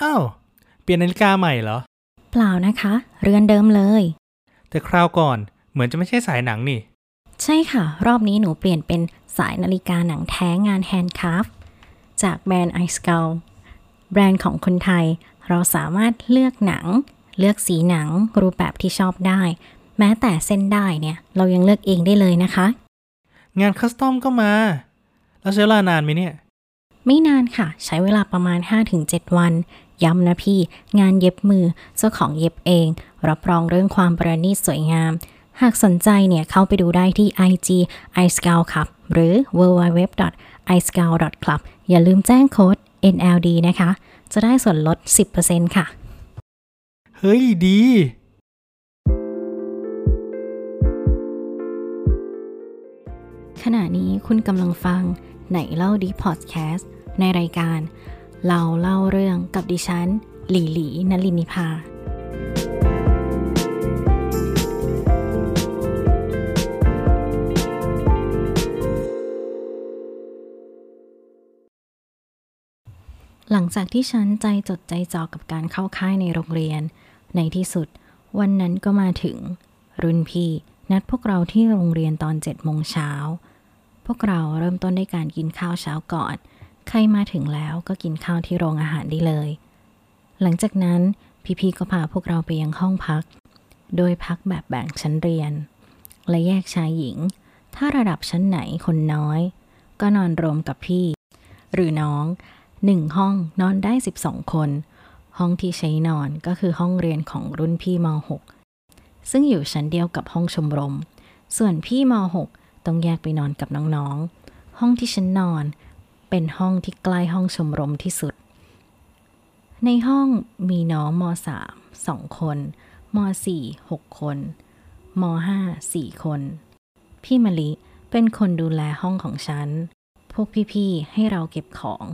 อ้าว เปลี่ยนนาฬิกาใหม่เหรอ เปล่านะคะ เรือนเดิมเลย แต่คราวก่อนเหมือนจะไม่ใช่สายหนังนี่ ใช่ค่ะ รอบนี้หนูเปลี่ยนเป็นสายนาฬิกาหนังแท้งาน handcraft จากแบรนด์ไอสเกลแบรนด์ของคนไทย เราสามารถเลือกหนัง เลือกสีหนัง รูปแบบที่ชอบได้ แม้แต่เส้นด้ายเนี่ยเรายังเลือกเองได้เลยนะคะ งาน custom ก็มา แล้วใช้เวลานานไหมเนี่ย ไม่นานค่ะ ใช้เวลาประมาณ 5-7 วัน ย้ำนะพี่ งานเย็บมือเจ้าของเย็บเอง รับรองเรื่องความประณีตสวยงาม หากสนใจเนี่ยเข้าไปดูได้ที่ IG i s c o u t ครับ หรือ www i s c o u t club อย่าลืมแจ้งโค้ด NLD นะคะ จะได้ส่วนลด 10%ค่ะ เฮ้ยดีขณะนี้คุณกำลังฟังไหนเล่าดีพอดแคสต์ในรายการ เราเล่าเรื่องกับดิฉัน หลีหลีนลินิพาหลังจากที่ฉันใจจดใจจ่อกับการเข้าค่ายในโรงเรียน ในที่สุด วันนั้นก็มาถึง รุ่นพี่นัดพวกเราที่โรงเรียนตอนเจ็ดโมงเช้า พวกเราเริ่มต้นด้วยการกินข้าวเช้าก่อน ใครมาถึงแล้วก็กินข้าวที่โรงอาหารได้เลย หลังจากนั้นพี่ๆก็พาพวกเราไปยังห้องพัก โดยพักแบบแบ่งชั้นเรียน และแยกชายหญิง ถ้าระดับชั้นไหนคนน้อย ก็นอนรวมกับพี่ หรือน้องหนึ่งห้องนอนได้ 12 คน ห้องที่ใช้นอนก็คือห้องเรียนของรุ่นพี่ม .6 ซึ่งอยู่ชั้นเดียวกับห้องชมรม ส่วนพี่ม .6 ต้องแยกไปนอนกับน้องๆ ห้องที่ฉันนอน เป็นห้องที่ใกล้ห้องชมรมที่สุด ในห้องมีน้องม .3 สองคนม .4 6 คนม .5 4 คน พี่มะลิเป็นคนดูแลห้องของฉัน พวกพี่ๆ ให้เราเก็บของ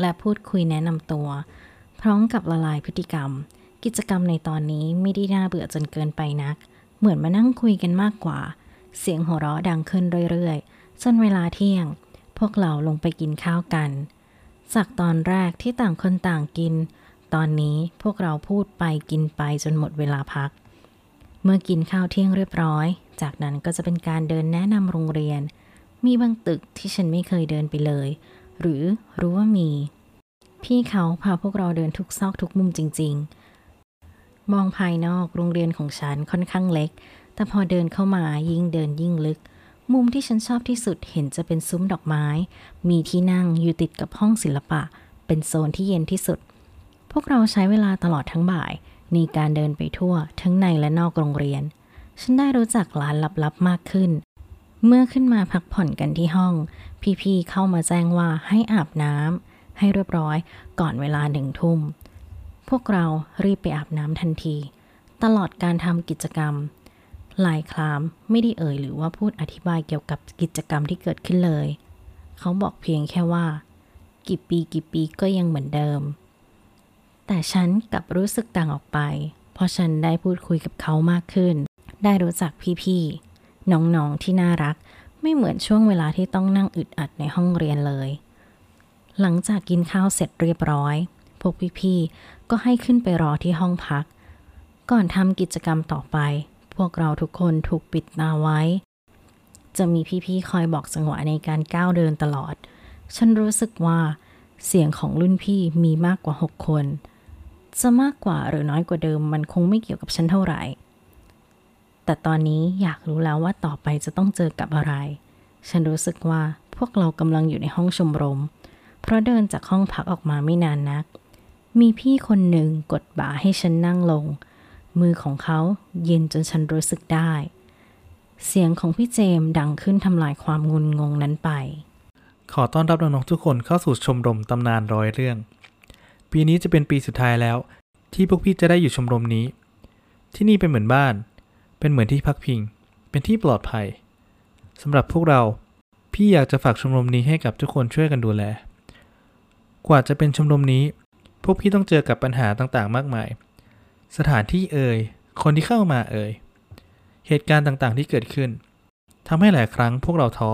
และพูดคุยแนะนำตัว พร้อมกับละลายพฤติกรรม กิจกรรมในตอนนี้ไม่ได้น่าเบื่อจนเกินไปนัก เหมือนมานั่งคุยกันมากกว่า เสียงหัวเราะดังขึ้นเรื่อยๆ จนเวลาเที่ยง วกเราลงไปกินข้าวกัน จากตอนแรกที่ต่างคนต่างกิน ตอนนี้พวกเราพูดไปกินไปจนหมดเวลาพัก เมื่อกินข้าวเที่ยงเรียบร้อย จากนั้นก็จะเป็นการเดินแนะนำโรงเรียน มีบางตึกที่ฉันไม่เคยเดินไปเลย หรือรู้ว่ามี พี่เขาพาพวกเราเดินทุกซอกทุกมุมจริง ๆ มองภายนอกโรงเรียนของฉันค่อนข้างเล็ก แต่พอเดินเข้ามายิ่งเดินยิ่งลึก มุมที่ฉันชอบที่สุดเห็นจะเป็นซุ้มดอกไม้ มีที่นั่งอยู่ติดกับห้องศิลปะ เป็นโซนที่เย็นที่สุด พวกเราใช้เวลาตลอดทั้งบ่ายในการเดินไปทั่วทั้งในและนอกโรงเรียน ฉันได้รู้จักร้านลับๆมากขึ้น เมื่อขึ้นมาพักผ่อนกันที่ห้อง พี่ๆเข้ามาแจ้งว่าให้อาบน้ำให้เรียบร้อยก่อนเวลาหนึ่งทุ่ม พวกเรารีบไปอาบน้ำทันที ตลอดการทำกิจกรรม ลายครามไม่ได้เอ่ยหรือว่าพูดอธิบายเกี่ยวกับกิจกรรมที่เกิดขึ้นเลย เขาบอกเพียงแค่ว่า กี่ปีกี่ปีก็ยังเหมือนเดิม แต่ฉันกลับรู้สึกต่างออกไป เพราะฉันได้พูดคุยกับเขามากขึ้น ได้รู้จักพี่ๆ น้องๆที่น่ารัก ไม่เหมือนช่วงเวลาที่ต้องนั่งอึดอัดในห้องเรียนเลย หลังจากกินข้าวเสร็จเรียบร้อย พวกพี่ๆ ก็ให้ขึ้นไปรอที่ห้องพัก ก่อนทำกิจกรรมต่อไป วกเราทุกคนถูกปิดตาไว้ จะมีพี่ๆคอยบอกจังหวะในการก้าวเดินตลอด ฉันรู้สึกว่า เสียงของรุ่นพี่มีมากกว่า 6 คน จะมากกว่าหรือน้อยกว่าเดิมมันคงไม่เกี่ยวกับฉันเท่าไหร่ แต่ตอนนี้อยากรู้แล้วว่าต่อไปจะต้องเจอกับอะไร ฉันรู้สึกว่าพวกเรากำลังอยู่ในห้องชมรม เพราะเดินจากห้องพักออกมาไม่นานนัก มีพี่คนหนึ่งกดบ่าให้ฉันนั่งลง มือของเขาเย็นจนฉันรู้สึกได้ เสียงของพี่เจมส์ดังขึ้นทำลายความงุนงงนั้นไป ขอต้อนรับน้องๆทุกคนเข้าสู่ชมรมตำนานร้อยเรื่อง ปีนี้จะเป็นปีสุดท้ายแล้ว ที่พวกพี่จะได้อยู่ชมรมนี้ ที่นี่เป็นเหมือนบ้าน เป็นเหมือนที่พักพิง เป็นที่ปลอดภัยสำหรับพวกเรา พี่อยากจะฝากชมรมนี้ให้กับทุกคนช่วยกันดูแล กว่าจะเป็นชมรมนี้ พวกพี่ต้องเจอกับปัญหาต่างๆ มากมาย สถานที่เอ่ย คนที่เข้ามาเอ่ย เหตุการณ์ต่างๆที่เกิดขึ้นทำให้หลายครั้งพวกเราท้อ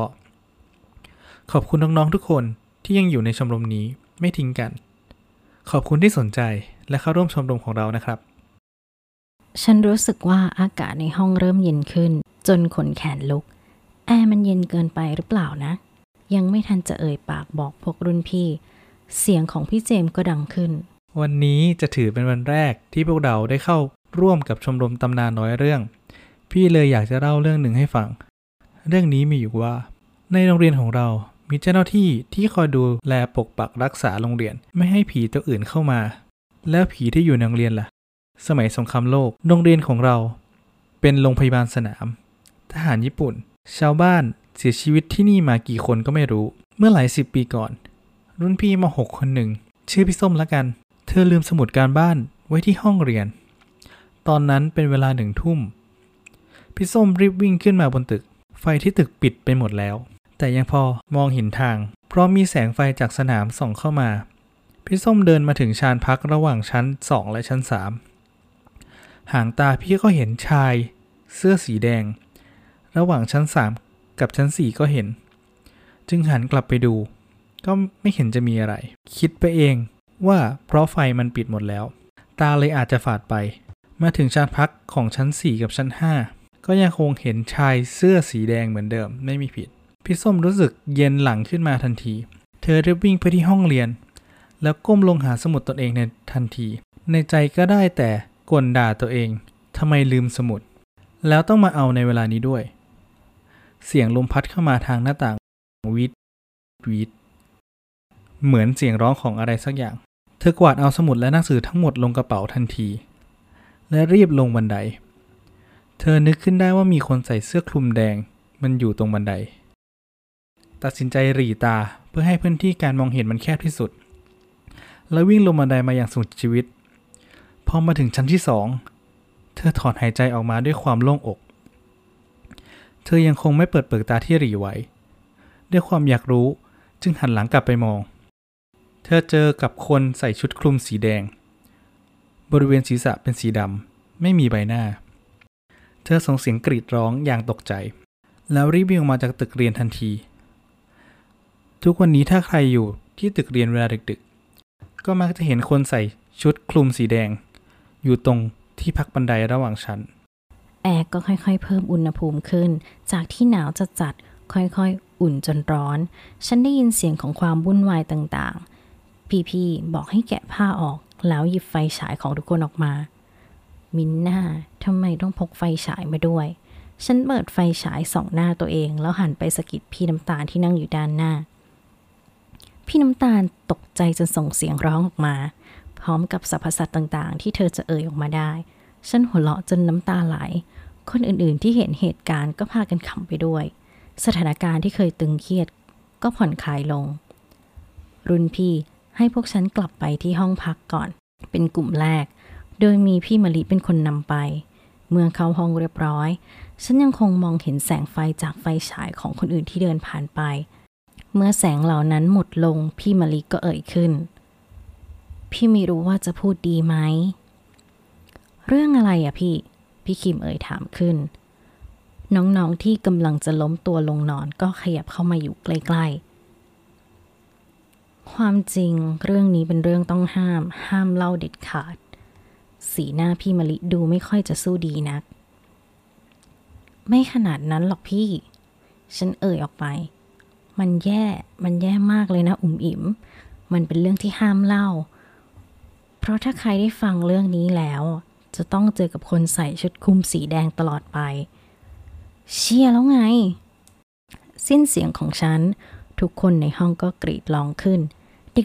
ขอบคุณน้องๆทุกคนที่ยังอยู่ในชมรมนี้ไม่ทิ้งกัน ขอบคุณที่สนใจและเข้าร่วมชมรมของเรานะครับ ฉันรู้สึกว่าอากาศในห้องเริ่มเย็นขึ้น จนขนแขนลุก แอร์มันเย็นเกินไปหรือเปล่านะ ยังไม่ทันจะเอ่ยปากบอกพวกรุ่นพี่ เสียงของพี่เจมส์ก็ดังขึ้น วันนี้จะถือเป็นวันแรกที่พวกเราได้เข้าร่วมกับชมรมตำนานน้อยเรื่อง พี่เลยอยากจะเล่าเรื่องหนึ่งให้ฟัง เรื่องนี้มีอยู่ว่า ในโรงเรียนของเรา มีเจ้าหน้าที่ที่คอยดูแลปกปักรักษาโรงเรียนไม่ให้ผีตัวอื่นเข้ามา แล้วผีที่อยู่ในโรงเรียนล่ะ สมัยสงครามโลก โรงเรียนของเรา เป็นโรงพยาบาลสนาม ทหารญี่ปุ่น ชาวบ้านเสียชีวิตที่นี่มากี่คนก็ไม่รู้ เมื่อหลายสิบปีก่อน รุ่นพี่มหกคนหนึ่งชื่อพี่ส้มละกัน เธอลืมสมุดการบ้านไว้ที่ห้องเรียน ตอนนั้นเป็นเวลาหนึ่งทุ่ม พี่ส้มรีบวิ่งขึ้นมาบนตึก ไฟที่ตึกปิดไปหมดแล้ว แต่ยังพอมองเห็นทาง เพราะมีแสงไฟจากสนามส่องเข้ามา พี่ส้มเดินมาถึงชานพักระหว่างชั้น 2 และชั้น 3 ห่างตาพี่ก็เห็นชาย เสื้อสีแดง ระหว่างชั้น 3 กับชั้น 4 ก็เห็น จึงหันกลับไปดู ก็ไม่เห็นจะมีอะไร คิดไปเอง ว่าเพราะไฟมันปิดหมดแล้ว ตาเลยอาจจะฝาดไป มาถึงชานพักของชั้น 4 กับชั้น 5 ก็ยังคงเห็นชายเสื้อสีแดงเหมือนเดิมไม่มีผิด พี่ส้มรู้สึกเย็นหลังขึ้นมาทันที เธอรีบวิ่งไปที่ห้องเรียน แล้วก้มลงหาสมุดตนเองในทันที ในใจก็ได้แต่กลด่าตัวเองทำไมลืมสมุด แล้วต้องมาเอาในเวลานี้ด้วย เสียงลมพัดเข้ามาทางหน้าต่างวิดวิดเหมือนเสียงร้องของอะไรสักอย่าง เธอกวาดเอาสมุดและหนังสือทั้งหมดลงกระเป๋าทันที และรีบลงบันได เธอนึกขึ้นได้ว่ามีคนใส่เสื้อคลุมแดง มันอยู่ตรงบันได ตัดสินใจหรีตาเพื่อให้พื้นที่การมองเห็นมันแคบที่สุด แล้ววิ่งลงบันไดมาอย่างสุดชีวิต พอมาถึงชั้นที่สอง เธอถอนหายใจออกมาด้วยความโล่งอก เธอยังคงไม่เปิดเปิดตาที่หรีไว้ ด้วยความอยากรู้จึงหันหลังกลับไปมอง เธอเจอกับคนใส่ชุดคลุมสีแดง บริเวณศีรษะเป็นสีดำ ไม่มีใบหน้า เธอส่งเสียงกรีดร้องอย่างตกใจ แล้วรีบวิ่งออกมาจากตึกเรียนทันที ทุกวันนี้ถ้าใครอยู่ที่ตึกเรียนเวลาดึกๆ ก็มักจะเห็นคนใส่ชุดคลุมสีแดง อยู่ตรงที่พักบันไดระหว่างชั้น แอร์ก็ค่อยๆ เพิ่มอุณหภูมิขึ้น จากที่หนาวจัดจัดๆค่อยๆ อุ่นจนร้อน ฉันได้ยินเสียงของความวุ่นวายต่างๆ พี่ๆบอกให้แกะผ้าออก แล้วหยิบไฟฉายของทุกคนออกมา มินน่าทำไมต้องพกไฟฉายมาด้วย ฉันเปิดไฟฉายส่องหน้าตัวเอง แล้วหันไปสะกิดพี่น้ำตาลที่นั่งอยู่ด้านหน้า พี่น้ำตาลตกใจจนส่งเสียงร้องออกมา พร้อมกับสรรพสัตว์ต่างๆ ที่เธอจะเอ่ยออกมาได้ ฉันหัวเราะจนน้ำตาไหล คนอื่นๆที่เห็นเหตุการณ์ก็พากันขำไปด้วย สถานการณ์ที่เคยตึงเครียดก็ผ่อนคลายลง รุ่นพี่ ให้พวกฉันกลับไปที่ห้องพักก่อน เป็นกลุ่มแรก โดยมีพี่มะลิเป็นคนนำไป เมื่อเข้าห้องเรียบร้อย ฉันยังคงมองเห็นแสงไฟจากไฟฉายของคนอื่นที่เดินผ่านไป เมื่อแสงเหล่านั้นหมดลงพี่มะลิก็เอ่ยขึ้น พี่ไม่รู้ว่าจะพูดดีไหม เรื่องอะไรอะพี่ พี่คิมเอ่ยถามขึ้นน้องๆที่กำลังจะล้มตัวลงนอนก็ขยับเข้ามาอยู่ใกล้ ๆ ความจริงเรื่องนี้เป็นเรื่องต้องห้าม ห้ามเล่าเด็ดขาด สีหน้าพี่มะลิดูไม่ค่อยจะสู้ดีนัก ไม่ขนาดนั้นหรอกพี่ ฉันเอ่ยออกไป มันแย่ มันแย่มากเลยนะอุ๋มอิ๋ม มันเป็นเรื่องที่ห้ามเล่า เพราะถ้าใครได้ฟังเรื่องนี้แล้ว จะต้องเจอกับคนใส่ชุดคลุมสีแดงตลอดไป เชียร์แล้วไง สิ้นเสียงของฉันทุกคนในห้องก็กรีดร้องขึ้น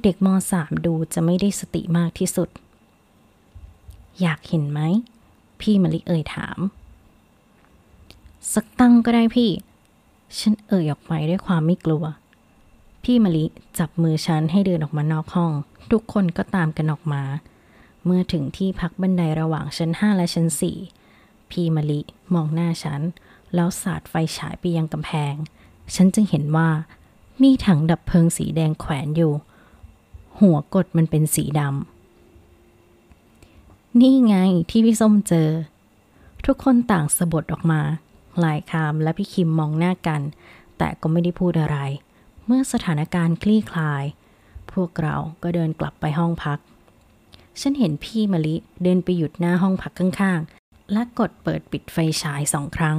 เด็กๆมสามดูจะไม่ได้สติมากที่สุด อยากเห็นไหม พี่มลิเอ่ยถาม สักตั้งก็ได้พี่ ฉันเอ่ยออกไปด้วยความไม่กลัว พี่มลิจับมือฉันให้เดินออกมานอกห้อง ทุกคนก็ตามกันออกมา เมื่อถึงที่พักบันไดระหว่างชั้นห้าและชั้นสี่พี่มลิมองหน้าฉัน แล้วสาดไฟฉายไปยังกำแพง ฉันจึงเห็นว่ามีถังดับเพลิงสีแดงแขวนอยู่ หัวกดมันเป็นสีดำ นี่ไงที่พี่ส้มเจอ ทุกคนต่างสะบดออกมา หลายคามและพี่คิมมองหน้ากัน แต่ก็ไม่ได้พูดอะไร เมื่อสถานการณ์คลี่คลาย พวกเราก็เดินกลับไปห้องพัก ฉันเห็นพี่มะลิเดินไปหยุดหน้าห้องพักข้างๆ และกดเปิดปิดไฟฉายสองครั้ง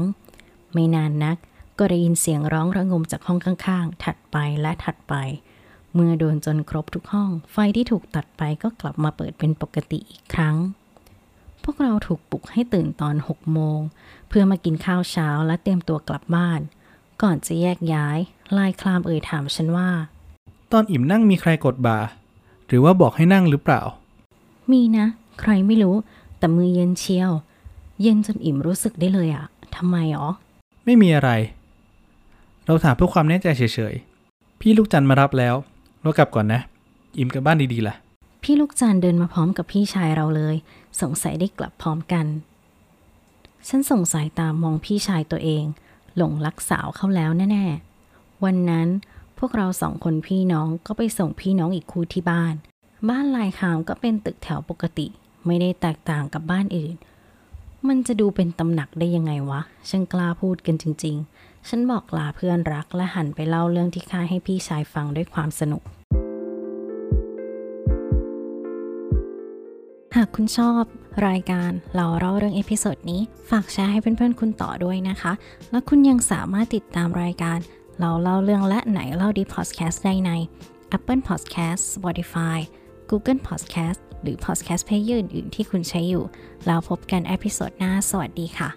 ไม่นานนักก็ได้ยินเสียงร้องระงมจากห้องข้างๆ ถัดไปและถัดไป เมื่อโดนจนครบทุกห้อง ไฟที่ถูกตัดไปก็กลับมาเปิดเป็นปกติอีกครั้ง พวกเราถูกปลุกให้ตื่นตอนหกโมง เพื่อมากินข้าวเช้าและเตรียมตัวกลับบ้าน ก่อนจะแยกย้ายลายคลามเอ่ยถามฉันว่า ตอนอิ่มนั่งมีใครกดบ่า หรือว่าบอกให้นั่งหรือเปล่า มีนะ ใครไม่รู้ แต่มือเย็นเชียว เย็นจนอิ่มรู้สึกได้เลยอะทำไมหรอไม่มีอะไร เราถามเพื่อความแน่ใจเฉยๆ พี่ลูกจันทร์มารับแล้ว เรากลับก่อนนะ อิ่มกับบ้านดีๆล่ะ พี่ลูกจันเดินมาพร้อมกับพี่ชายเราเลย สงสัยได้กลับพร้อมกัน ฉันส่งสายตามองพี่ชายตัวเอง หลงรักสาวเขาแล้วแน่ๆ วันนั้นพวกเราสองคนพี่น้องก็ไปส่งพี่น้องอีกคู่ที่บ้าน บ้านลายคามก็เป็นตึกแถวปกติ ไม่ได้แตกต่างกับบ้านอื่น มันจะดูเป็นตำหนักได้ยังไงวะฉันกล้าพูดกันจริง ๆ ฉันบอกลาเพื่อนรักและหันไปเล่าเรื่องที่ข้าให้พี่ชายฟังด้วยความสนุก หากคุณชอบรายการเราเล่าเรื่อง episode นี้ ฝากแชร์ให้เพื่อนๆคุณต่อด้วยนะคะ และคุณยังสามารถติดตามรายการ เราเล่าเรื่องและไหนเล่าดีพอดแคสต์ได้ใน Apple Podcast Spotify Google Podcast หรือ Podcast Player อื่นๆที่คุณใช้อยู่ แล้วพบกัน episode หน้า สวัสดีค่ะ